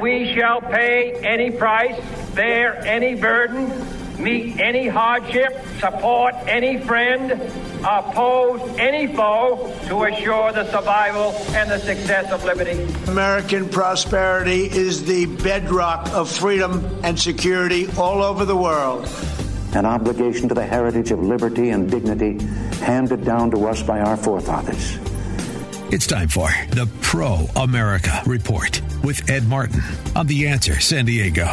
We shall pay any price, bear any burden, meet any hardship, support any friend, oppose any foe to assure the survival and the success of liberty. American prosperity is the bedrock of freedom and security all over the world. An obligation to the heritage of liberty and dignity handed down to us by our forefathers. It's time for the Pro America Report with Ed Martin on The Answer San Diego.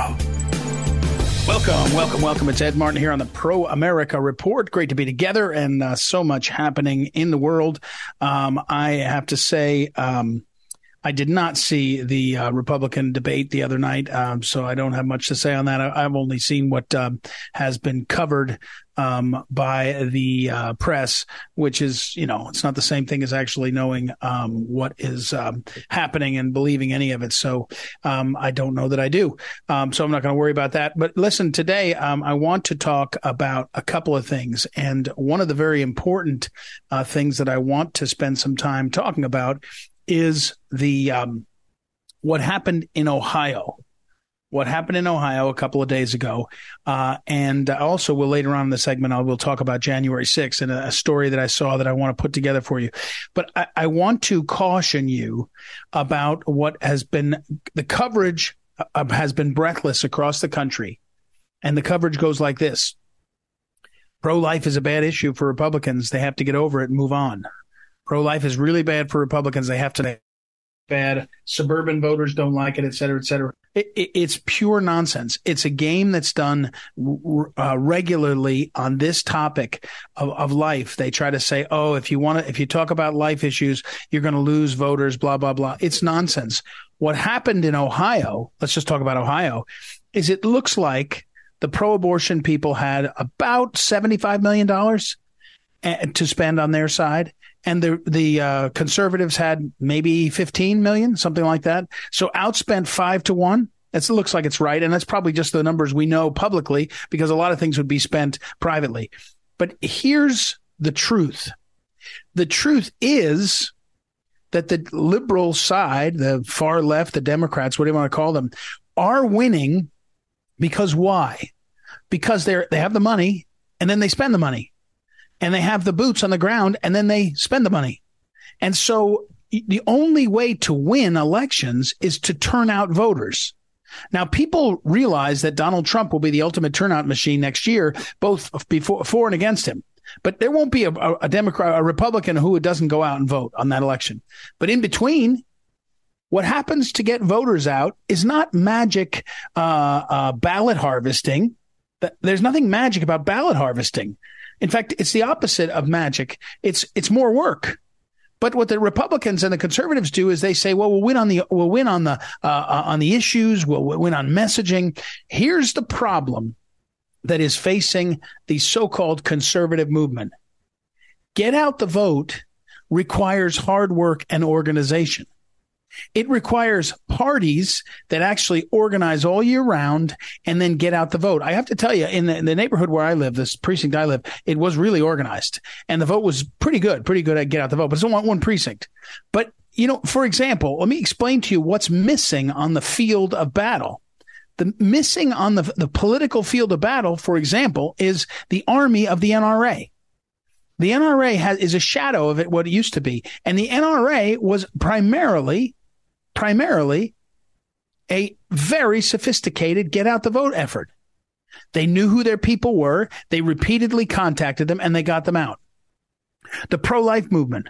Welcome, welcome, welcome. It's Ed Martin here on the Pro America Report. Great to be together and uh, so much happening in the world. Um, I have to say, um, I did not see the uh, Republican debate the other night, um, so I don't have much to say on that. I, have only seen what um, has been covered um, by the uh, press, which is, you know, it's not the same thing as actually knowing um, what is um, happening and believing any of it. So um, I don't know that I do. so I'm not going to worry about that. But listen, today I want to talk about a couple of things, and one of the very important uh, things that I want to spend some time talking about is the um, what happened in Ohio. What happened in Ohio a couple of days ago, uh, and also we'll later on in the segment I will talk about January 6th and a, a, story that I saw that I want to put together for you. But I, I want to caution you about what has been the coverage uh, has been breathless across the country, and the coverage goes like this: Pro life is a bad issue for Republicans. They have to get over it and move on. Pro life is really bad for Republicans. They have to bad. Suburban voters don't like it, et cetera, et cetera. It, it, it's pure nonsense. It's a game that's done uh, regularly on this topic of, of life. They try to say, oh, if you want to, if you talk about life issues, you're going to lose voters, blah, blah, blah. It's nonsense. What happened in Ohio, let's just talk about Ohio, is it looks like the pro abortion people had about $75 million eh, to spend on their side and the the uh, conservatives had maybe 15 million, something like that. So outspent five to one. It looks like it's right, and that's probably just the numbers we know publicly because a lot of things would be spent privately. But here's the truth: the truth is that the liberal side, the far left, the Democrats, what do you want to call them, are winning because why? Because they're they have the money and then they spend the money and they have the boots on the ground and then they spend the money. And so the only way to win elections is to turn out voters. Now, people realize that Donald Trump will be the ultimate turnout machine next year, both before, for and against him. But there won't be a, a Democrat, a Republican who doesn't go out and vote on that election. But in between, what happens to get voters out is not magic uh, uh, ballot harvesting. There's nothing magic about ballot harvesting. In fact, it's the opposite of magic. It's it's more work. But what the Republicans and the conservatives do is they say, "Well, we'll win on the we'll win on the uh, uh, on the issues. We'll, we'll win on messaging." Here's the problem that is facing the so-called conservative movement: get out the vote requires hard work and organization. It requires parties that actually organize all year round and then get out the vote. I have to tell you, in the, in the, neighborhood where I live, this precinct I live, it was really organized and the vote was pretty good, pretty good at get out the vote, but it's only one precinct. But, you know, for example, let me explain to you what's missing on the field of battle. The missing on the, the political field of battle, for example, is the army of the NRA. The NRA has, is a shadow of it, what it used to be. And the NRA was primarily primarily a very sophisticated get out the vote effort. They knew who their people were. They repeatedly contacted them and they got them out. The pro life movement,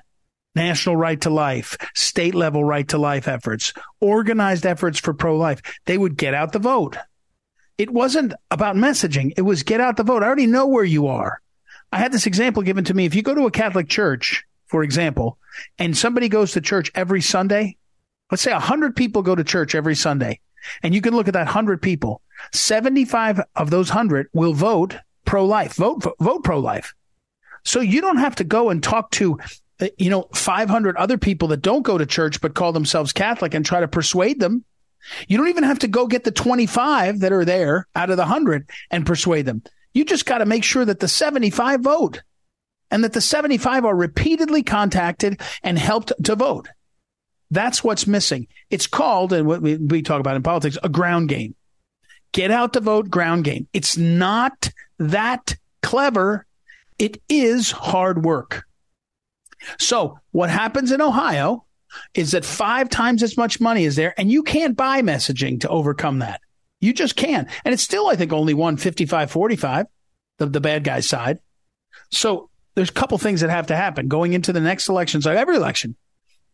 national right to life, state level right to life efforts, organized efforts for pro life, they would get out the vote. It wasn't about messaging. It was get out the vote. I already know where you are. I had this example given to me. If you go to a Catholic church, for example, and somebody goes to church every Sunday, let's say 100 people go to church every Sunday. And you can look at that 100 people. 75 of those 100 will vote pro life, vote, vote pro life. So you don't have to go and talk to, uh, you know, 500 other people that don't go to church but call themselves Catholic and try to persuade them. You don't even have to go get the 25 that are there out of the 100 and persuade them. You just got to make sure that the 75 vote and that the 75 are repeatedly contacted and helped to vote. That's what's missing. It's called, and what we, we talk about in politics, a ground game. Get out to vote ground game. It's not that clever. It is hard work. So what happens in Ohio is that five times as much money is there and you can't buy messaging to overcome that. You just can't. And it's still, I think, only one 55 45, the, the bad guy's side. So there's a couple things that have to happen going into the next election. So every election,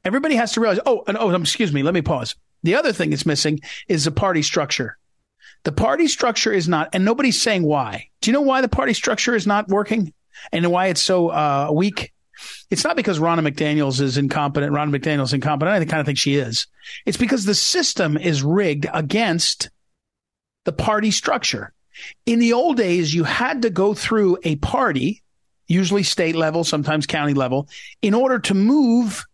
everybody has to realize, oh, and oh, excuse me, let me pause. The other thing that's missing is the party structure. The party structure is not, and nobody's saying why. Do you know why the party structure is not working and why it's so uh, weak? It's not because Ronna McDaniels is incompetent. Ronna McDaniels incompetent. I kind of think she is. It's because the system is rigged against the party structure. In the old days, you had to go through a party, usually state level, sometimes county level, in order to move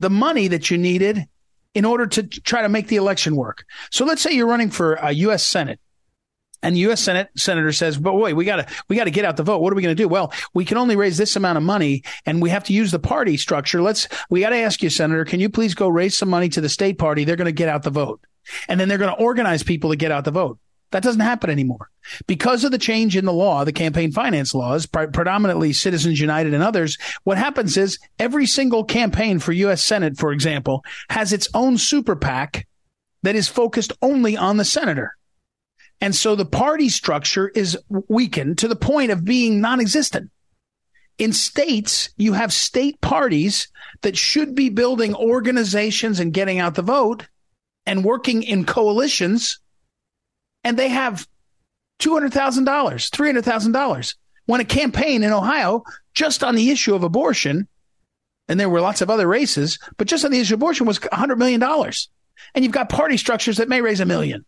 the money that you needed in order to try to make the election work. So let's say you're running for a U.S. Senate and the U.S. Senate senator says, "But wait, we got to we got to get out the vote. What are we to do? Well, we can only raise this amount of money, and we have to use the party structure. Let's we got to ask you, Senator, can you please go raise some money to the state party? They're to get out the vote, and then they're to organize people to get out the vote. That doesn't happen anymore because of the change in the law, the campaign finance laws, predominantly Citizens United and others. What happens is every single campaign for U.S. Senate, for example, has its own super PAC that is focused only on the senator. And so the party structure is weakened to the point of being non existent. In states, you have state parties that should be building organizations and getting out the vote and working in coalitions and they have $200,000, $300,000. When a campaign in Ohio, just on the issue of abortion, and there were lots of other races, but just on the issue of abortion was $100 million. And you've got party structures that may raise a million.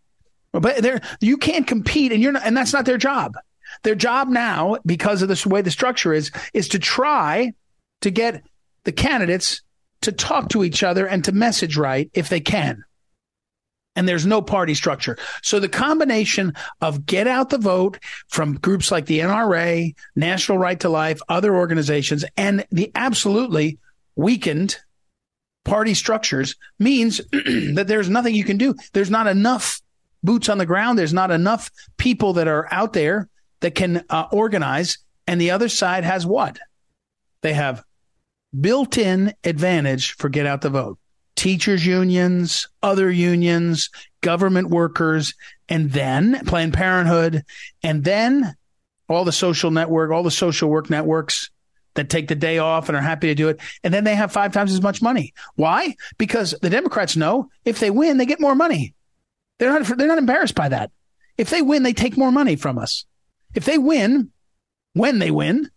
But there, you can't compete, and you're not, and that's not their job. Their job now, because of the way the structure is, is to try to get the candidates to talk to each other and to message right if they can and there's no party structure. So the combination of get out the vote from groups like the NRA, National Right to Life, other organizations, and the absolutely weakened party structures means that there's nothing you can do. There's not enough boots on the ground. There's not enough people that are out there that can uh, organize. And the other side has what? They have built in advantage for get out the vote teachers unions, other unions, government workers, and then Planned Parenthood, and then all the social network, all the social work networks that take the day off and are happy to do it. And then they have five times as much money. Why? Because the Democrats know if they win, they get more money. They're not, they're not embarrassed by that. If they win, they take more money from us. If they win, when they win,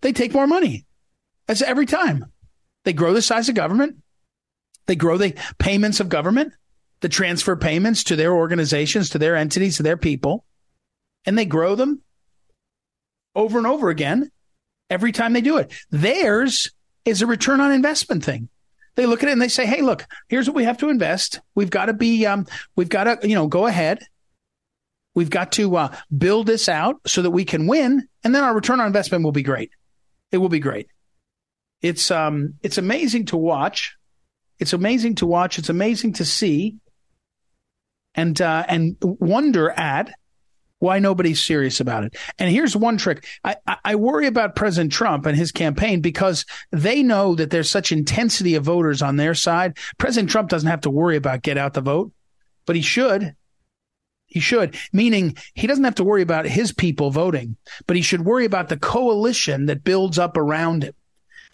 they take more money. That's every time. They grow the size of government. They grow the payments of government, the transfer payments to their organizations, to their entities, to their people, and they grow them over and over again every time they do it. Theirs is a return on investment thing. They look at it and they say, "Hey, look, here's what we have to invest. We've got to be, um, we've got to, you know, go ahead. We've got to uh, build this out so that we can win, and then our return on investment will be great. It will be great. It's um, it's amazing to watch it's amazing to watch. It's amazing to see, and uh, and wonder at why nobody's serious about it. And here's one trick: I, I worry about President Trump and his campaign because they know that there's such intensity of voters on their side. President Trump doesn't have to worry about get out the vote, but he should. He should, meaning he doesn't have to worry about his people voting, but he should worry about the coalition that builds up around him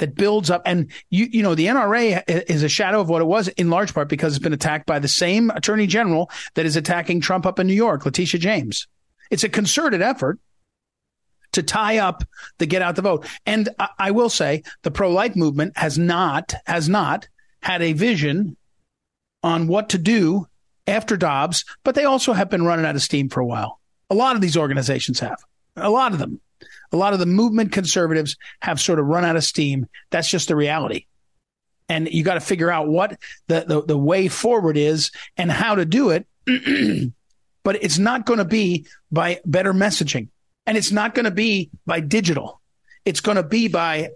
that builds up. And you, you know, the NRA is a shadow of what it was in large part because it's been attacked by the same attorney general that is attacking Trump up in New York, Letitia James. It's a concerted effort to tie up the get out the vote. And I, I will say the pro life movement has not, has not had a vision on what to do after Dobbs, but they also have been running out of steam for a while. A lot of these organizations have. A lot of them. A lot of the movement conservatives have sort of run out of steam. That's just the reality. And you got to figure out what the, the, the way forward is and how to do it. but it's not going to be by better messaging. And it's not going to be by digital. It's going to be by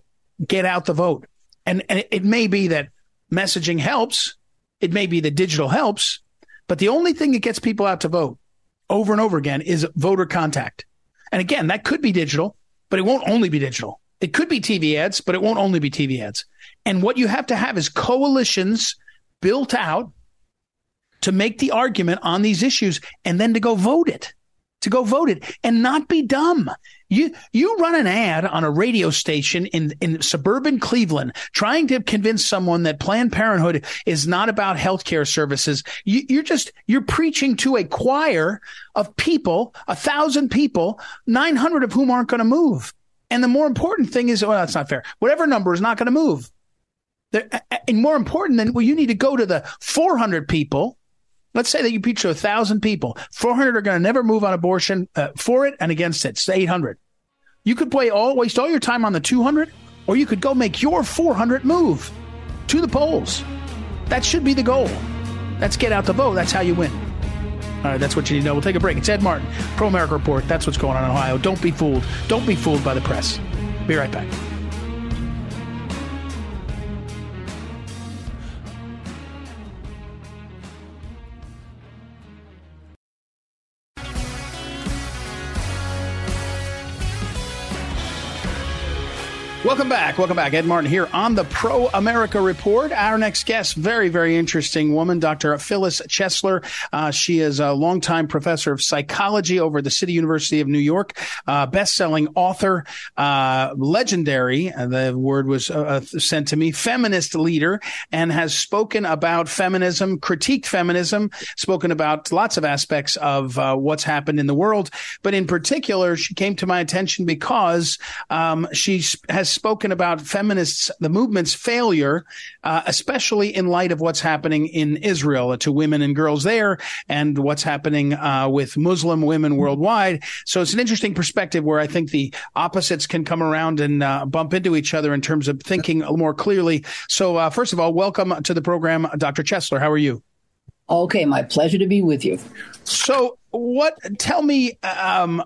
get out the vote. And, and it may be that messaging helps. It may be that digital helps, but the only thing that gets people out to vote over and over again is voter contact. And again, that could be digital, but it won't only be digital. It could be TV ads, but it won't only be TV ads. And what you have to have is coalitions built out to make the argument on these issues and then to go vote it, to go vote it and not be dumb. You you run an ad on a radio station in in suburban Cleveland trying to convince someone that Planned Parenthood is not about healthcare services. You, you're just you're preaching to a choir of people, a thousand people, nine hundred of whom aren't going to move. And the more important thing is, well, that's not fair. Whatever number is not going to move. and more important than, well, you need to go to the 400 people Let's say that you preach to a thousand people. 400 are going to never move on abortion uh, for it and against it. It's 800. You could play all waste all your time on the 200, or you could go make your 400 move to the polls. That should be the goal. Let's get out the vote. That's how you win. All right, that's what you need to know. We'll take a break. It's Ed Martin, Pro America Report. That's what's going on in Ohio. Don't be fooled. Don't be fooled by the press. Be right back. Welcome back. Welcome back. Ed Martin here on the Pro America Report. Our next guest, very, very interesting woman, Dr. Phyllis Chesler. Uh, she is a longtime professor of psychology over the City University of New York, uh, best-selling author, uh, legendary, uh, the word was uh, uh, sent to me, feminist leader, and has spoken about feminism, critiqued feminism, spoken about lots of aspects of what's happened in the world. But in particular, she came to my attention because um, she has spoken about feminists, the movement's failure, uh, especially in light of what's happening in Israel to women and girls there and what's happening uh, with Muslim women worldwide. So it's an interesting perspective where I think the opposites can come around and uh, bump into each other in terms of thinking more clearly. So, uh, first of all, welcome to the program, Dr. Chesler. How are you? Okay, my pleasure to be with you. So, what? Tell me um,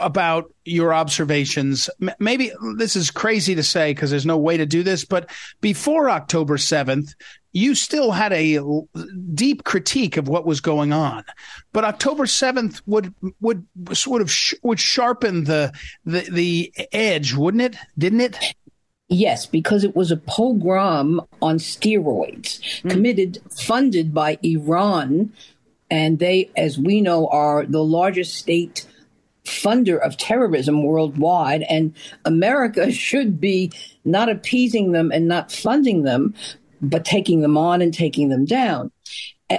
about your observations. Maybe this is crazy to say because there's no way to do this, but before October 7th, you still had a deep critique of what was going on. But October 7th would would sort of sh- would sharpen the, the the edge, wouldn't it? Didn't it? Yes, because it was a pogrom on steroids mm. committed, funded by Iran. And they, as we know, are the largest state funder of terrorism worldwide, and America should be not appeasing them and not funding them, but taking them on and taking them down.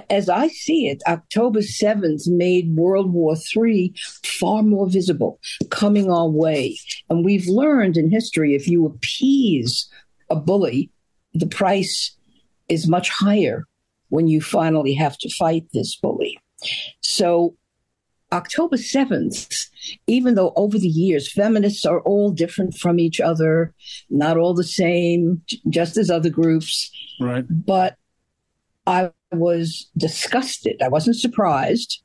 As I see it, October 7th made World War III far more visible, coming our way. And we've learned in history if you appease a bully, the price is much higher when you finally have to fight this bully. So October 7th, even though over the years feminists are all different from each other, not all the same, just as other groups. Right. But I was disgusted. I wasn't surprised,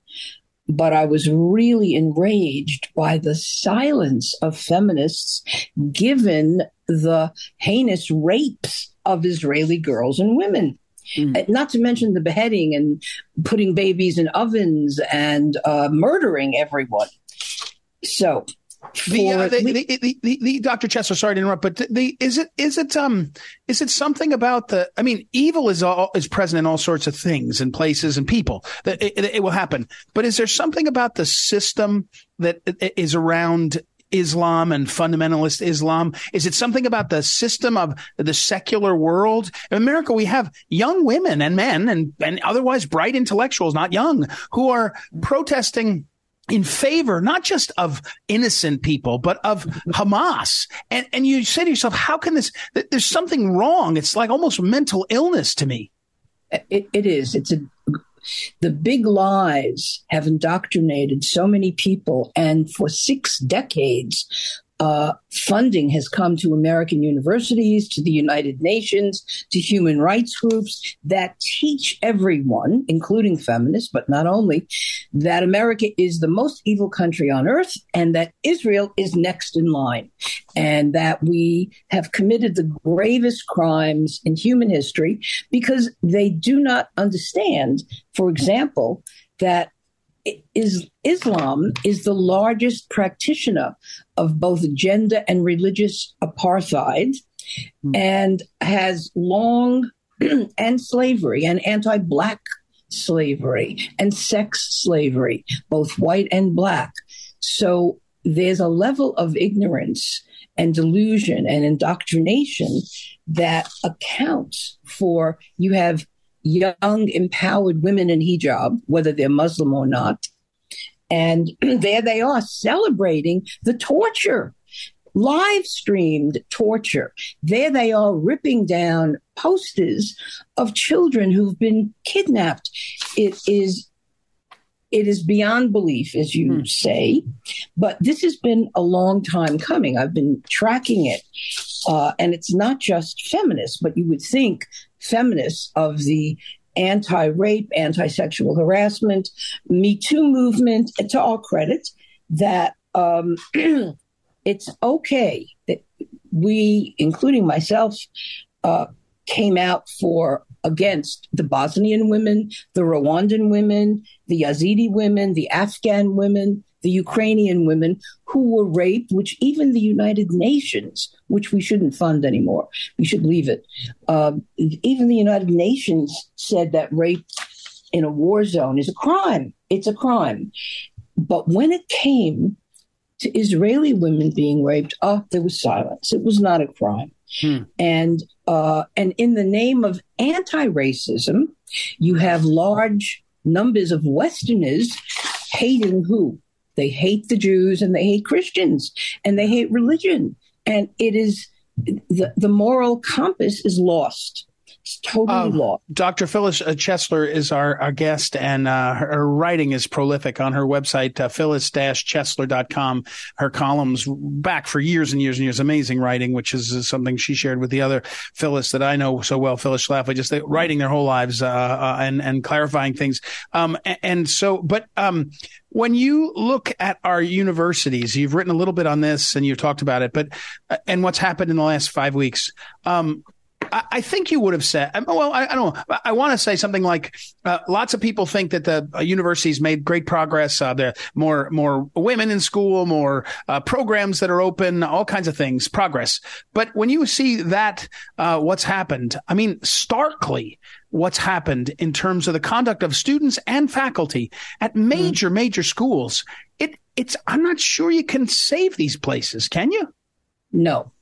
but I was really enraged by the silence of feminists given the heinous rapes of Israeli girls and women. Mm. Not to mention the beheading and putting babies in ovens and uh, murdering everyone. So the, uh, the, the, the, the, the, Dr. Chesler, sorry to interrupt, but the is it is it um is it something about the? I mean, evil is all is present in all sorts of things and places and people that it, it, it will happen. But is there something about the system that is around Islam and fundamentalist Islam? Is it something about the system of the secular world? In America, we have young women and men and, and otherwise bright intellectuals, not young, who are protesting in favor not just of innocent people but of Hamas and and you say to yourself how can this there's something wrong it's like almost mental illness to me it, it is it's a The big lies have indoctrinated so many people, and for six decades, uh, funding has come to American universities, to the United Nations, to human rights groups that teach everyone, including feminists, but not only, that America is the most evil country on earth and that Israel is next in line and that we have committed the gravest crimes in human history because they do not understand, for example, that is Islam is the largest practitioner of both gender and religious apartheid mm. and has long and slavery and anti-black slavery and sex slavery both white and black so there's a level of ignorance and delusion and indoctrination that accounts for you have young, empowered women in hijab, whether they're Muslim or not. And there they are celebrating the torture, live streamed torture. There they are ripping down posters of children who've been kidnapped. It is it is beyond belief, as you hmm. say, but this has been a long time coming. I've been tracking it. Uh, and it's not just feminists, but you would think feminists of the anti rape, anti sexual harassment, Me Too movement, to all credit, that um, it's okay that we, including myself, uh, came out for against the Bosnian women, the Rwandan women, the Yazidi women, the Afghan women, the Ukrainian women who were raped, which even the United Nations, which we shouldn't fund anymore, we should leave it. Uh, even the United Nations said that rape in a war zone is a crime. It's a crime. But when it came to Israeli women being raped, oh, there was silence. It was not a crime. Hmm. And uh, and in the name of anti-racism, you have large numbers of Westerners hating who? They hate the Jews and they hate Christians and they hate religion. And it is the, the moral compass is lost. It's totally um, lost. Dr. Phyllis uh, Chesler is our, our guest, and uh, her, writing is prolific on her website, uh, phyllis-chesler.com. Her columns back for years and years and years, amazing writing, which is, something she shared with the other Phyllis that I know so well, Phyllis Schlafly, just writing their whole lives uh, uh, and, and clarifying things. Um, and, and so, but um, when you look at our universities, you've written a little bit on this and you've talked about it, but uh, and what's happened in the last five weeks. Um, I, think you would have said, um, well, I, I don't know. I want to say something like uh, lots of people think that the uh, universities made great progress. Uh, there more more women in school, more uh, programs that are open, all kinds of things, progress. But when you see that, uh, what's happened? I mean, starkly, what's happened in terms of the conduct of students and faculty at mm-hmm. major, mm-hmm. major schools. It it's. I'm not sure you can save these places. Can you? No.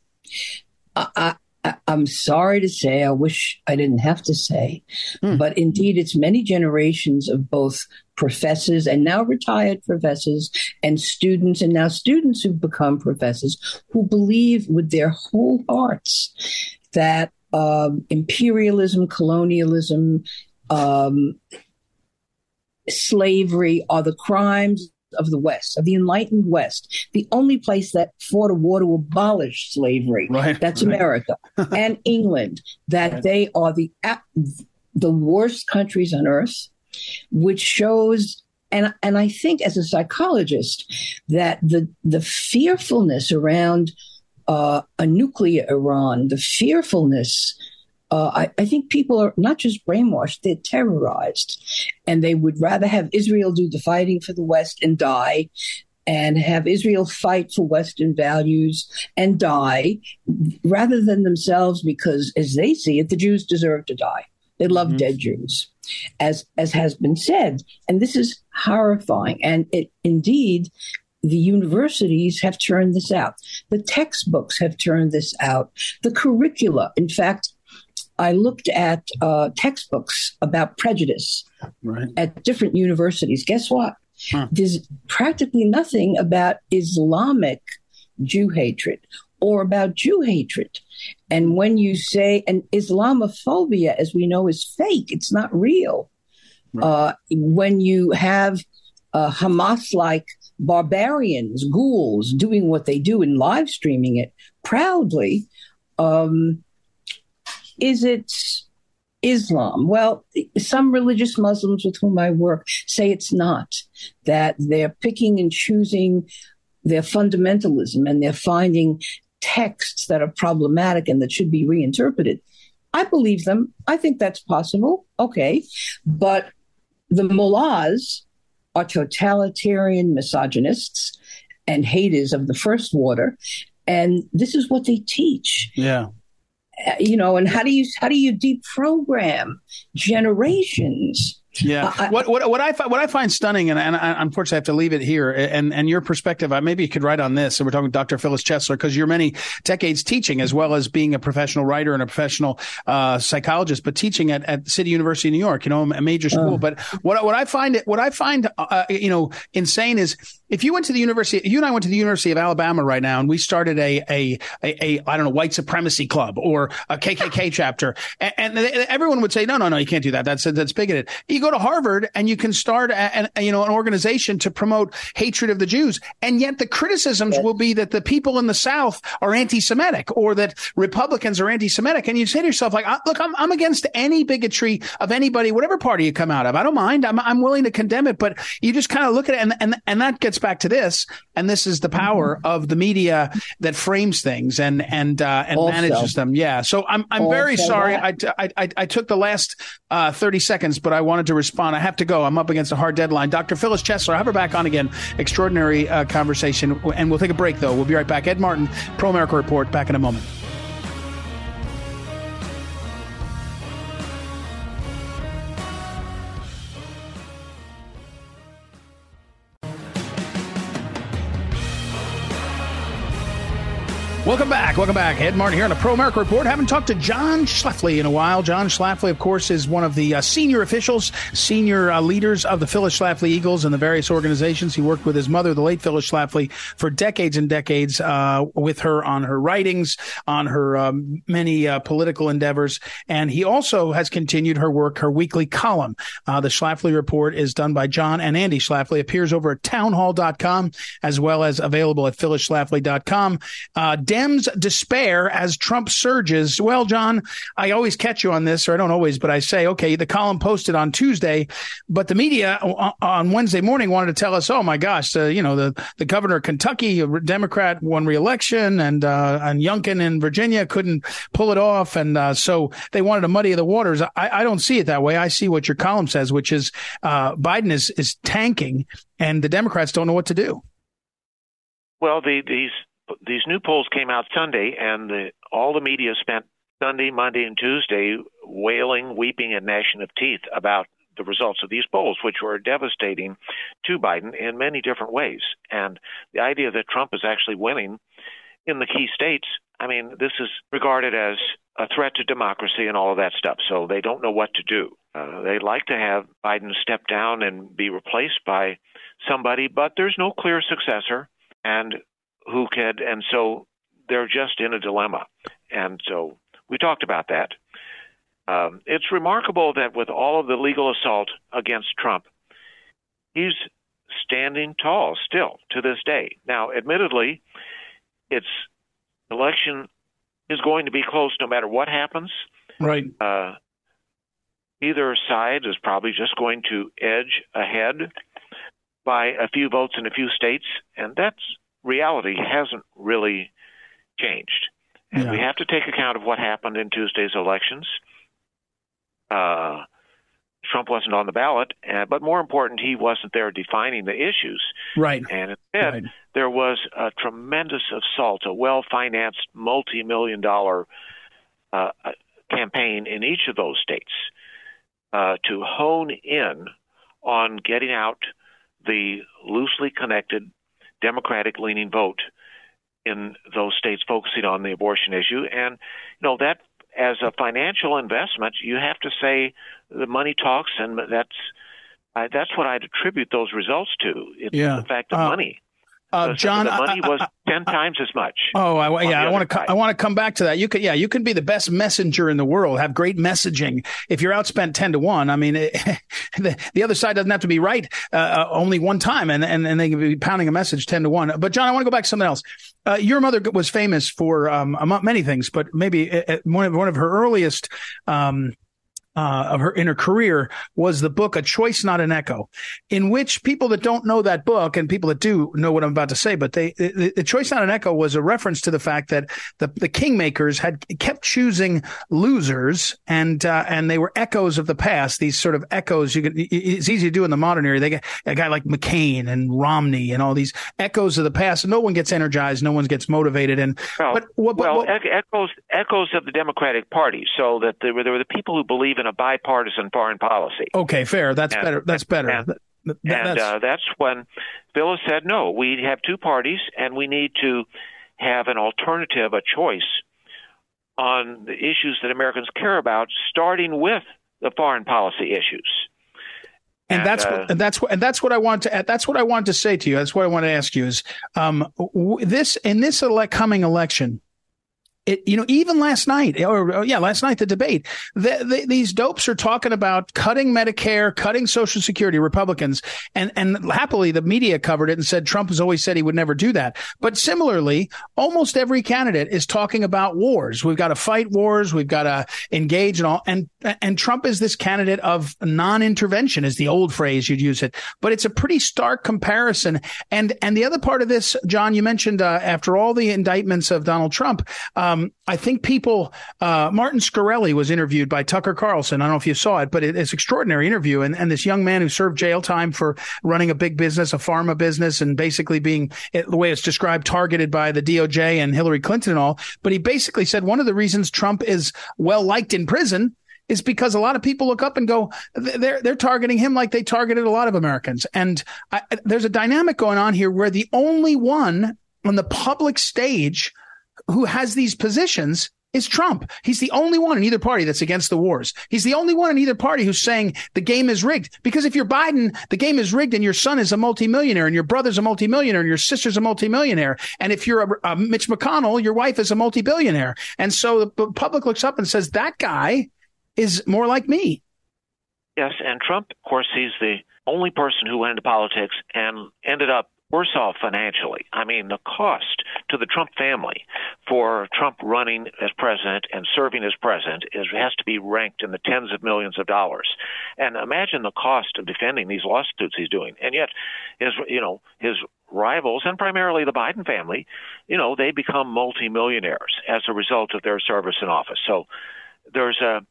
I, I, am sorry to say, I wish I didn't have to say, hmm. but indeed, it's many generations of both professors and now retired professors and students, and now students who've become professors who believe with their whole hearts that um, imperialism, colonialism, um, slavery are the crimes of the West, of the enlightened West, the only place that fought a war to abolish slavery. Right, that's right. America and England. That right. they are the the worst countries on earth, which shows. And, and I think as a psychologist that the the fearfulness around uh, a nuclear Iran, the fearfulness uh, I, I, think people are not just brainwashed, they're terrorized. And they would rather have Israel do the fighting for the West and die and have Israel fight for Western values and die rather than themselves because, as they see it, the Jews deserve to die. They love mm-hmm. dead Jews, as, as has been said. And this is horrifying. And it indeed the universities have turned this out. The textbooks have turned this out. The curricula, in fact, I looked at uh, textbooks about prejudice right. at different universities. Guess what? Huh. There's practically nothing about Islamic Jew hatred or about Jew hatred. And when you say, and Islamophobia, as we know, is fake, it's not real. Right. Uh, when you have uh, Hamas like barbarians, ghouls, doing what they do and live streaming it proudly, um, is it Islam? Well, some religious Muslims with whom I work say it's not, that they're picking and choosing their fundamentalism and they're finding texts that are problematic and that should be reinterpreted. I believe them. I think that's possible. Okay. But the mullahs are totalitarian misogynists and haters of the first water. And this is what they teach. Yeah. You know, and how do you how do you deprogram generations yeah. Uh, what, what, what I find, what I find stunning, and, and I, unfortunately I have to leave it here, and, and your perspective, I maybe you could write on this. And we're talking with Dr. Phyllis Chesler because you're many decades teaching as well as being a professional writer and a professional uh, psychologist, but teaching at, at City University of New York, you know, a major school. Uh, but what, what I find what I find, uh, you know, insane is if you went to the university, you and I went to the University of Alabama right now, and we started a a a, a I don't know white supremacy club or a KKK chapter, and, and, everyone would say, no, no, no, you can't do that. That's that's bigoted. You go to Harvard and you can start a, a, you know an organization to promote hatred of the Jews, and yet the criticisms will be that the people in the South are anti-Semitic or that Republicans are anti-Semitic, and you say to yourself, like, look, I'm I'm against any bigotry of anybody, whatever party you come out of. I don't mind. I'm I'm willing to condemn it, but you just kind of look at it, and and and that gets back to this, and this is the power mm-hmm. of the media that frames things and and uh, and also, manages them. Yeah. So I'm I'm very sorry. I, I, I took the last uh, 30 seconds, but I wanted respond. I have to go. I'm up against a hard deadline. Dr. Phyllis Chesler, have her back on again. Extraordinary uh, conversation, and we'll take a break though. We'll be right back. Ed Martin, Pro America Report, back in a moment. Welcome back. Welcome back. Ed Martin here on the Pro America Report. Haven't talked to John Schlafly in a while. John Schlafly, of course, is one of the uh, senior officials, senior uh, leaders of the Phyllis Schlafly Eagles and the various organizations. He worked with his mother, the late Phyllis Schlafly, for decades and decades uh, with her on her writings, on her um, many uh, political endeavors. And he also has continued her work, her weekly column. Uh, the Schlafly Report is done by John and Andy Schlafly, appears over at townhall.com as well as available at phyllisschlafly.com. Uh, Dems despair as Trump surges. Well, John, I always catch you on this, or I don't always, but I say, okay, the column posted on Tuesday, but the media on Wednesday morning wanted to tell us, oh my gosh, uh, you know, the, the governor of Kentucky, a Democrat, won reelection, and uh, and Youngkin in Virginia couldn't pull it off, and uh, so they wanted to muddy the waters. I, I, don't see it that way. I see what your column says, which is uh, Biden is is tanking, and the Democrats don't know what to do. Well, the, these these new polls came out Sunday, and the, all the media spent Sunday, Monday, and Tuesday wailing, weeping, and gnashing of teeth about the results of these polls, which were devastating to Biden in many different ways. And the idea that Trump is actually winning in the key states, I mean, this is regarded as a threat to democracy and all of that stuff. So they don't know what to do. Uh, they'd like to have Biden step down and be replaced by somebody, but there's no clear successor. And who could, and so they're just in a dilemma. And so we talked about that. Um, it's remarkable that with all of the legal assault against Trump, he's standing tall still to this day. Now, admittedly, its election is going to be close no matter what happens. Right. Uh, either side is probably just going to edge ahead by a few votes in a few states, and that's reality hasn't really changed. And yeah. we have to take account of what happened in Tuesday's elections. Uh, Trump wasn't on the ballot, uh, but more important, he wasn't there defining the issues. Right. And instead, right. there was a tremendous assault, a well financed, multi million dollar uh, uh, campaign in each of those states uh, to hone in on getting out the loosely connected Democratic leaning vote in those states focusing on the abortion issue. And, you know, that as a financial investment, you have to say the money talks, and that's I, that's what I'd attribute those results to. It's yeah. the fact of uh, money. Uh, John, the money I, was ten times as much. Oh, I, yeah, I want to. I want to come back to that. You could, yeah, you can be the best messenger in the world, have great messaging. If you're outspent ten to one, I mean, it, the, the other side doesn't have to be right uh, uh, only one time, and, and and they can be pounding a message ten to one. But John, I want to go back to something else. Uh, your mother was famous for um, many things, but maybe uh, one of one of her earliest um, uh, of her in her career was the book "A Choice Not an Echo," in which people that don't know that book and people that do know what I'm about to say, but they the, the "Choice Not an Echo" was a reference to the fact that the the kingmakers had kept choosing losers, and uh, and they were echoes of the past. These sort of echoes you can it's easy to do in the modern era. They get a guy like McCain and Romney and all these echoes of the past. No one gets energized, no one gets motivated, and well, but, what, well, what, echoes echoes of the Democratic Party. So that there were, there were the people who believe in in a bipartisan foreign policy. Okay, fair. That's and, better. That's better. And, that, and that's... Uh, that's when Phyllis said, "No, we have two parties, and we need to have an alternative, a choice on the issues that Americans care about, starting with the foreign policy issues." And, and that's uh, what, and that's what and that's what I want to add. That's what I want to say to you. That's what I want to ask you is um, this in this elect, coming election it, you know, even last night, or, or yeah, last night, the debate, the, the, these dopes are talking about cutting Medicare, cutting Social Security, Republicans, and, and happily the media covered it and said Trump has always said he would never do that. But similarly, almost every candidate is talking about wars. We've got to fight wars. We've got to engage and all. And, and Trump is this candidate of non-intervention is the old phrase you'd use it, but it's a pretty stark comparison. And, and the other part of this, John, you mentioned, uh, after all the indictments of Donald Trump, um, um, I think people, uh, Martin Shkreli was interviewed by Tucker Carlson. I don't know if you saw it, but it, it's extraordinary interview. And, and this young man who served jail time for running a big business, a pharma business, and basically being the way it's described, targeted by the DOJ and Hillary Clinton and all. But he basically said one of the reasons Trump is well liked in prison is because a lot of people look up and go, they're they're targeting him like they targeted a lot of Americans. And I, there's a dynamic going on here where the only one on the public stage who has these positions is Trump. He's the only one in either party that's against the wars. He's the only one in either party who's saying the game is rigged. Because if you're Biden, the game is rigged and your son is a multimillionaire and your brother's a multimillionaire and your sister's a multimillionaire. And if you're a, a Mitch McConnell, your wife is a multibillionaire. And so the public looks up and says, that guy is more like me. Yes. And Trump, of course, he's the only person who went into politics and ended up worse off financially. I mean, the cost to the Trump family for Trump running as president and serving as president is has to be ranked in the tens of millions of dollars. And imagine the cost of defending these lawsuits he's doing. And yet, his you know his rivals and primarily the Biden family, you know, they become multimillionaires as a result of their service in office. So there's a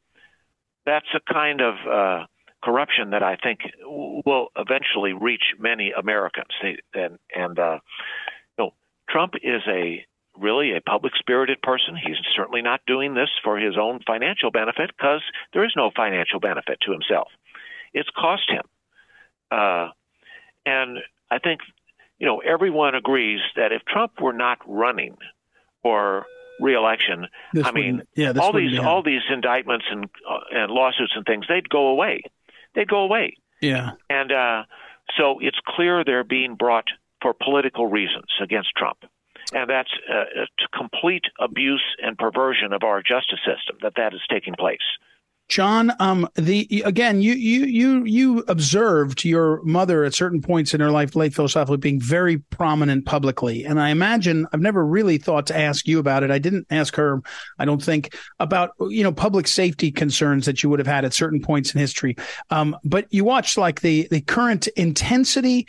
that's a kind of uh, corruption that I think will eventually reach many Americans. And and uh, you know, Trump is a really a public spirited person. He's certainly not doing this for his own financial benefit because there is no financial benefit to himself. It's cost him. Uh, and I think, you know, everyone agrees that if Trump were not running or reelection, this I mean, yeah, all these all these indictments and uh, and lawsuits and things, they'd go away they'd go away. Yeah. And uh, so it's clear they're being brought for political reasons against Trump. And that's a, a complete abuse and perversion of our justice system that that is taking place. John, um, the again, you you you you observed your mother at certain points in her life, late Phyllis Schlafly, being very prominent publicly, and I imagine I've never really thought to ask you about it. I didn't ask her, I don't think, about you know public safety concerns that you would have had at certain points in history. Um, but you watched like the the current intensity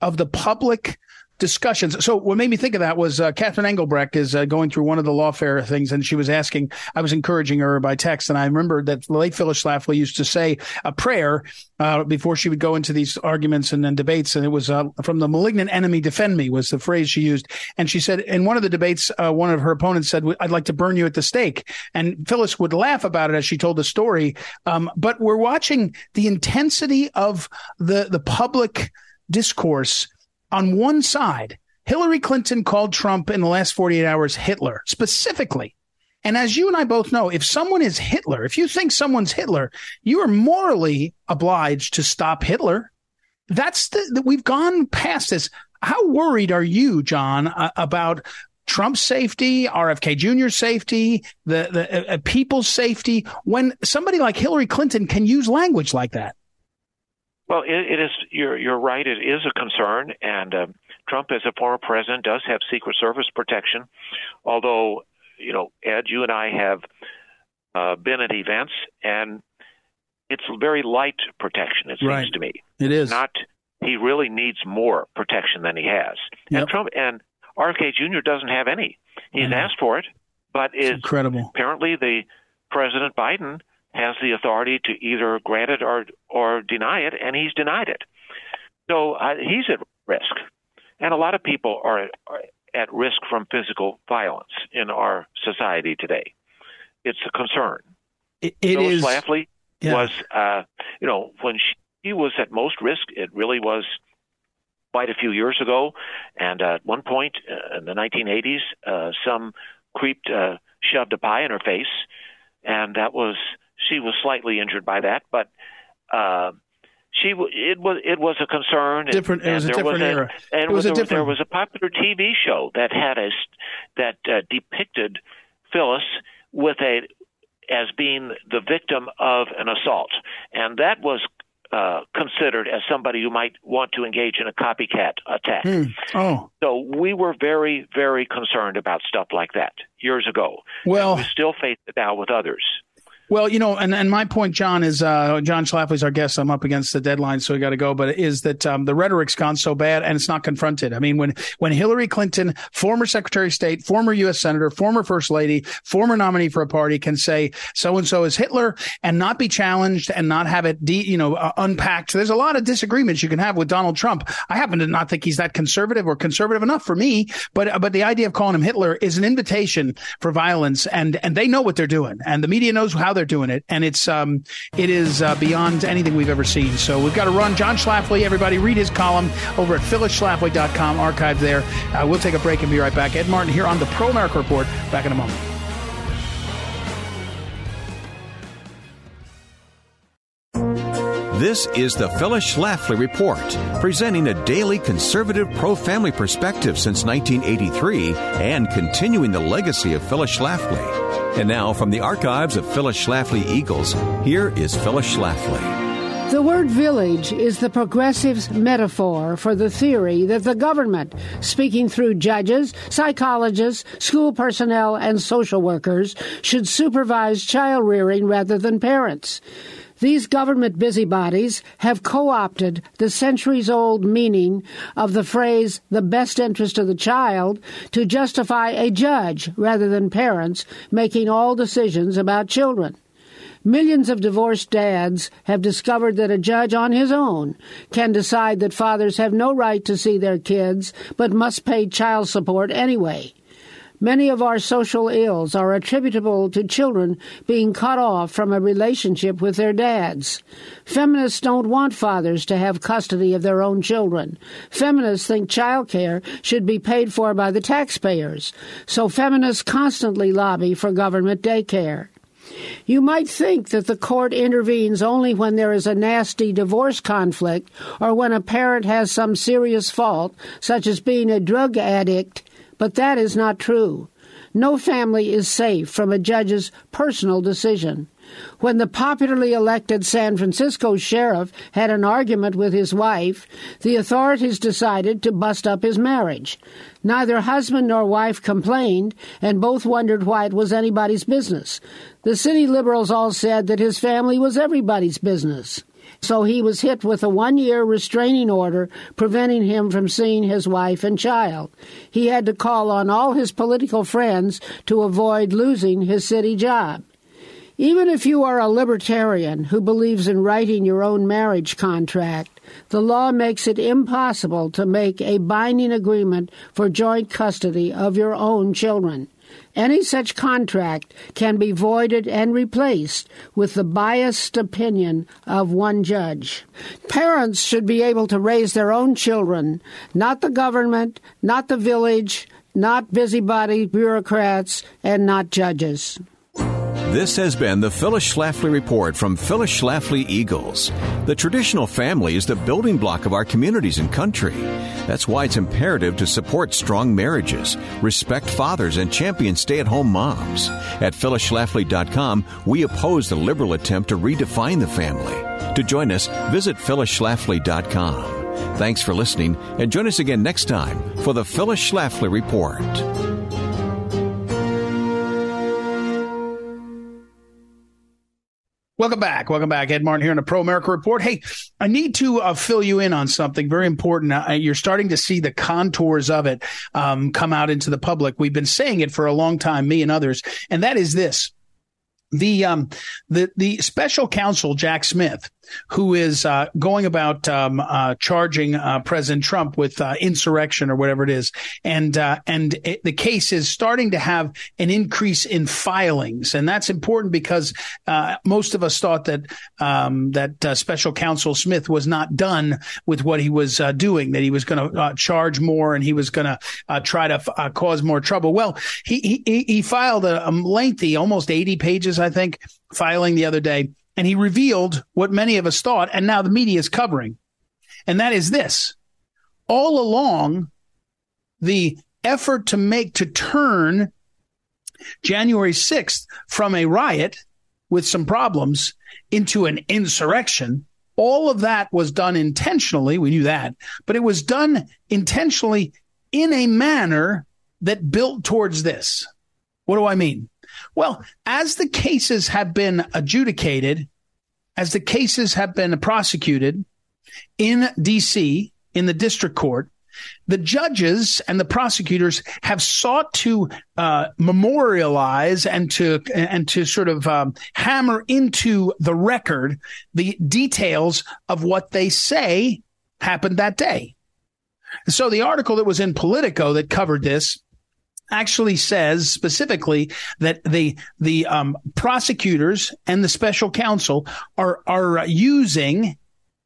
of the public discussions. So what made me think of that was uh, Catherine Engelbrecht is uh, going through one of the lawfare things, and she was asking. I was encouraging her by text, and I remembered that the late Phyllis Schlafly used to say a prayer uh, before she would go into these arguments and, and debates, and it was uh, from the malignant enemy defend me was the phrase she used. And she said in one of the debates, uh, one of her opponents said, "I'd like to burn you at the stake," and Phyllis would laugh about it as she told the story. Um, but we're watching the intensity of the the public discourse on one side, Hillary Clinton called Trump in the last 48 hours Hitler specifically. And as you and I both know, if someone is Hitler, if you think someone's Hitler, you are morally obliged to stop Hitler. That's the, we've gone past this. How worried are you, John, uh, about Trump's safety, RFK Jr.'s safety, the, the uh, uh, people's safety when somebody like Hillary Clinton can use language like that? Well, it, it is. You're you're right. It is a concern, and um, Trump, as a former president, does have Secret Service protection. Although, you know, Ed, you and I have uh, been at events, and it's very light protection. It seems right. to me. It is not. He really needs more protection than he has. Yep. And Trump and RFK Jr. doesn't have any. He's asked for it, but it's incredible. Apparently, the President Biden has the authority to either grant it or or deny it, and he's denied it. So uh, he's at risk, and a lot of people are, are at risk from physical violence in our society today. It's a concern. It, it Phyllis is, Schlafly yeah. was, uh, you know, when she was at most risk, it really was quite a few years ago. And uh, at one point uh, in the 1980s, uh, some creep uh, shoved a pie in her face, and that was she was slightly injured by that, but. Uh, she w- it was it was a concern. Different. And, it was a there different was a, era. And it was there, a different. there was a popular TV show that had a that uh, depicted Phyllis with a as being the victim of an assault, and that was uh, considered as somebody who might want to engage in a copycat attack. Hmm. Oh, So we were very, very concerned about stuff like that years ago. Well- And we still face it now with others. Well, you know, and, and my point, John, is uh, John Schlafly's our guest. I'm up against the deadline, so we got to go. But is that um, the rhetoric's gone so bad and it's not confronted? I mean, when when Hillary Clinton, former Secretary of State, former U.S. Senator, former First Lady, former nominee for a party, can say so and so is Hitler and not be challenged and not have it, de- you know, uh, unpacked. There's a lot of disagreements you can have with Donald Trump. I happen to not think he's that conservative or conservative enough for me. But but the idea of calling him Hitler is an invitation for violence, and and they know what they're doing, and the media knows how they're doing it, and it's um it is uh, beyond anything we've ever seen. So we've got to run. John Schlafly, everybody, read his column over at phyllisschlafly.com, archived there. Uh, we'll take a break and be right back. Ed Martin here on the Pro America Report. Back in a moment. This is the Phyllis Schlafly Report, presenting a daily conservative pro family perspective since 1983 and continuing the legacy of Phyllis Schlafly. And now, from the archives of Phyllis Schlafly Eagles, here is Phyllis Schlafly. The word village is the progressive's metaphor for the theory that the government, speaking through judges, psychologists, school personnel, and social workers, should supervise child rearing rather than parents. These government busybodies have co opted the centuries old meaning of the phrase the best interest of the child to justify a judge rather than parents making all decisions about children. Millions of divorced dads have discovered that a judge on his own can decide that fathers have no right to see their kids but must pay child support anyway. Many of our social ills are attributable to children being cut off from a relationship with their dads. Feminists don't want fathers to have custody of their own children. Feminists think child care should be paid for by the taxpayers. So feminists constantly lobby for government daycare. You might think that the court intervenes only when there is a nasty divorce conflict or when a parent has some serious fault, such as being a drug addict, but that is not true. No family is safe from a judge's personal decision. When the popularly elected San Francisco sheriff had an argument with his wife, the authorities decided to bust up his marriage. Neither husband nor wife complained, and both wondered why it was anybody's business. The city liberals all said that his family was everybody's business. So he was hit with a one year restraining order preventing him from seeing his wife and child. He had to call on all his political friends to avoid losing his city job. Even if you are a libertarian who believes in writing your own marriage contract, the law makes it impossible to make a binding agreement for joint custody of your own children. Any such contract can be voided and replaced with the biased opinion of one judge. Parents should be able to raise their own children, not the government, not the village, not busybody bureaucrats, and not judges. This has been the Phyllis Schlafly Report from Phyllis Schlafly Eagles. The traditional family is the building block of our communities and country. That's why it's imperative to support strong marriages, respect fathers, and champion stay at home moms. At phyllisschlafly.com, we oppose the liberal attempt to redefine the family. To join us, visit phyllisschlafly.com. Thanks for listening, and join us again next time for the Phyllis Schlafly Report. Welcome back. Welcome back. Ed Martin here on the Pro America Report. Hey, I need to uh, fill you in on something very important. Uh, you're starting to see the contours of it um, come out into the public. We've been saying it for a long time, me and others, and that is this. The um the the special counsel Jack Smith who is uh, going about um, uh, charging uh, President Trump with uh, insurrection or whatever it is, and uh, and it, the case is starting to have an increase in filings, and that's important because uh, most of us thought that um, that Special Counsel Smith was not done with what he was doing, that he was going to charge more and he was going to try to f- cause more trouble. Well, he he, he filed a, a lengthy, almost eighty pages, I think, filing the other day and he revealed what many of us thought, and now the media is covering. And that is this all along, the effort to make, to turn January 6th from a riot with some problems into an insurrection, all of that was done intentionally. We knew that, but it was done intentionally in a manner that built towards this. What do I mean? Well, as the cases have been adjudicated, as the cases have been prosecuted in DC, in the district court, the judges and the prosecutors have sought to uh, memorialize and to and to sort of um, hammer into the record the details of what they say happened that day. So the article that was in Politico that covered this actually says specifically that the the um, prosecutors and the special counsel are are using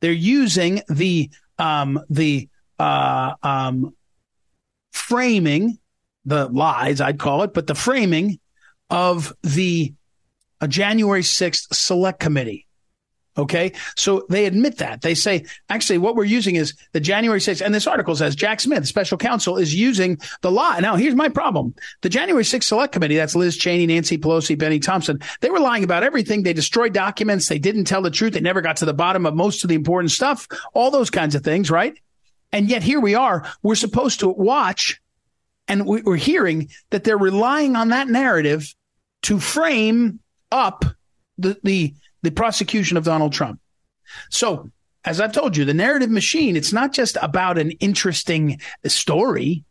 they're using the um, the uh, um, framing the lies I'd call it, but the framing of the uh, January 6th select committee Okay. So they admit that. They say, actually, what we're using is the January 6th. And this article says Jack Smith, special counsel, is using the law. Now, here's my problem. The January 6th select committee, that's Liz Cheney, Nancy Pelosi, Bennie Thompson, they were lying about everything. They destroyed documents. They didn't tell the truth. They never got to the bottom of most of the important stuff, all those kinds of things, right? And yet here we are. We're supposed to watch and we're hearing that they're relying on that narrative to frame up the, the, the prosecution of Donald Trump. So, as I've told you, the narrative machine, it's not just about an interesting story.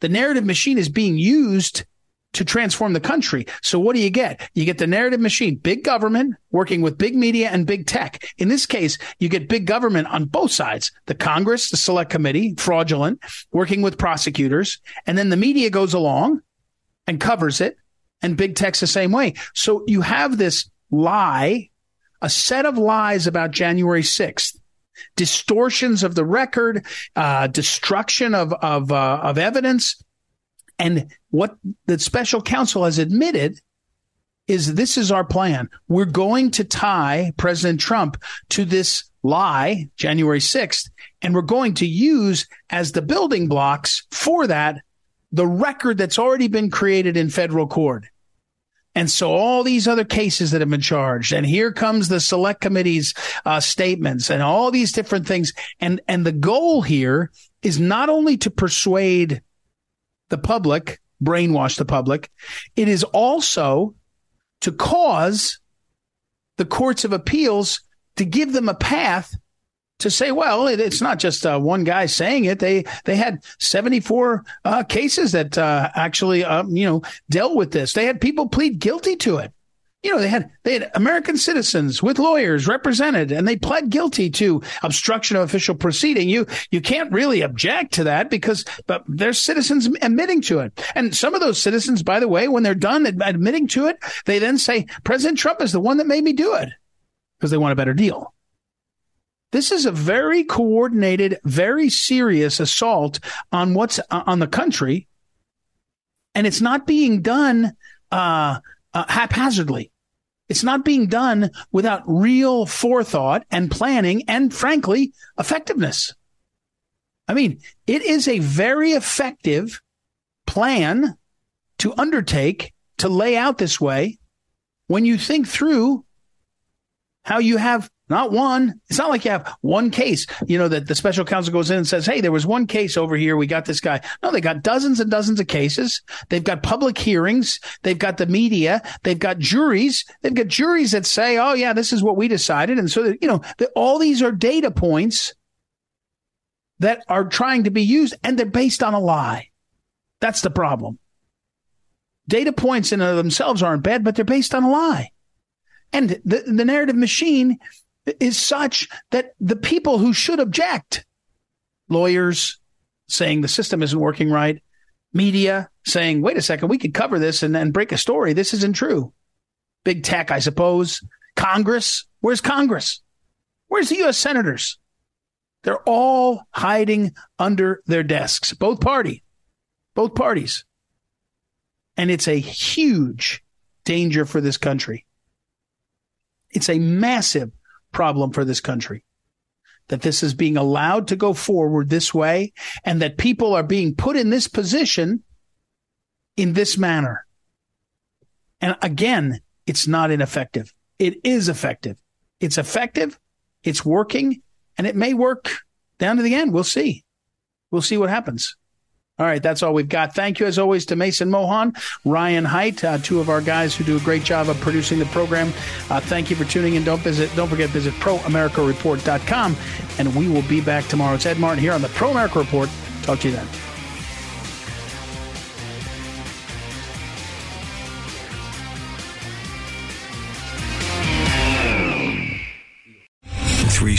The narrative machine is being used to transform the country. So what do you get? You get the narrative machine, big government working with big media and big tech. In this case, you get big government on both sides. The Congress, the select committee, fraudulent, working with prosecutors. And then the media goes along and covers it. And big tech's the same way. So you have this lie a set of lies about January 6th, distortions of the record, uh, destruction of, of, uh, of evidence. And what the special counsel has admitted is this is our plan. We're going to tie President Trump to this lie, January 6th, and we're going to use as the building blocks for that the record that's already been created in federal court. And so all these other cases that have been charged, and here comes the select committee's uh, statements and all these different things. And, and the goal here is not only to persuade the public, brainwash the public, it is also to cause the courts of appeals to give them a path to say, well, it, it's not just uh, one guy saying it. They they had 74 uh, cases that uh, actually, um, you know, dealt with this. They had people plead guilty to it. You know, they had they had American citizens with lawyers represented, and they pled guilty to obstruction of official proceeding. You you can't really object to that because, but there's citizens admitting to it, and some of those citizens, by the way, when they're done admitting to it, they then say President Trump is the one that made me do it because they want a better deal. This is a very coordinated, very serious assault on what's uh, on the country, and it's not being done uh, uh, haphazardly. It's not being done without real forethought and planning and, frankly, effectiveness. I mean, it is a very effective plan to undertake to lay out this way when you think through how you have not one. It's not like you have one case, you know, that the special counsel goes in and says, Hey, there was one case over here. We got this guy. No, they got dozens and dozens of cases. They've got public hearings. They've got the media. They've got juries. They've got juries that say, Oh, yeah, this is what we decided. And so, you know, all these are data points that are trying to be used and they're based on a lie. That's the problem. Data points in themselves aren't bad, but they're based on a lie. And the, the narrative machine is such that the people who should object, lawyers saying the system isn't working right, media saying, wait a second, we could cover this and then break a story. This isn't true. Big tech, I suppose. Congress. Where's Congress? Where's the U.S. senators? They're all hiding under their desks, both party, both parties. And it's a huge danger for this country. It's a massive problem for this country that this is being allowed to go forward this way and that people are being put in this position in this manner. And again, it's not ineffective. It is effective. It's effective. It's working and it may work down to the end. We'll see. We'll see what happens. All right, that's all we've got. Thank you, as always, to Mason Mohan, Ryan Height, uh, two of our guys who do a great job of producing the program. Uh, thank you for tuning in. Don't visit, don't forget, visit proamericareport.com, and we will be back tomorrow. It's Ed Martin here on the Pro America Report. Talk to you then.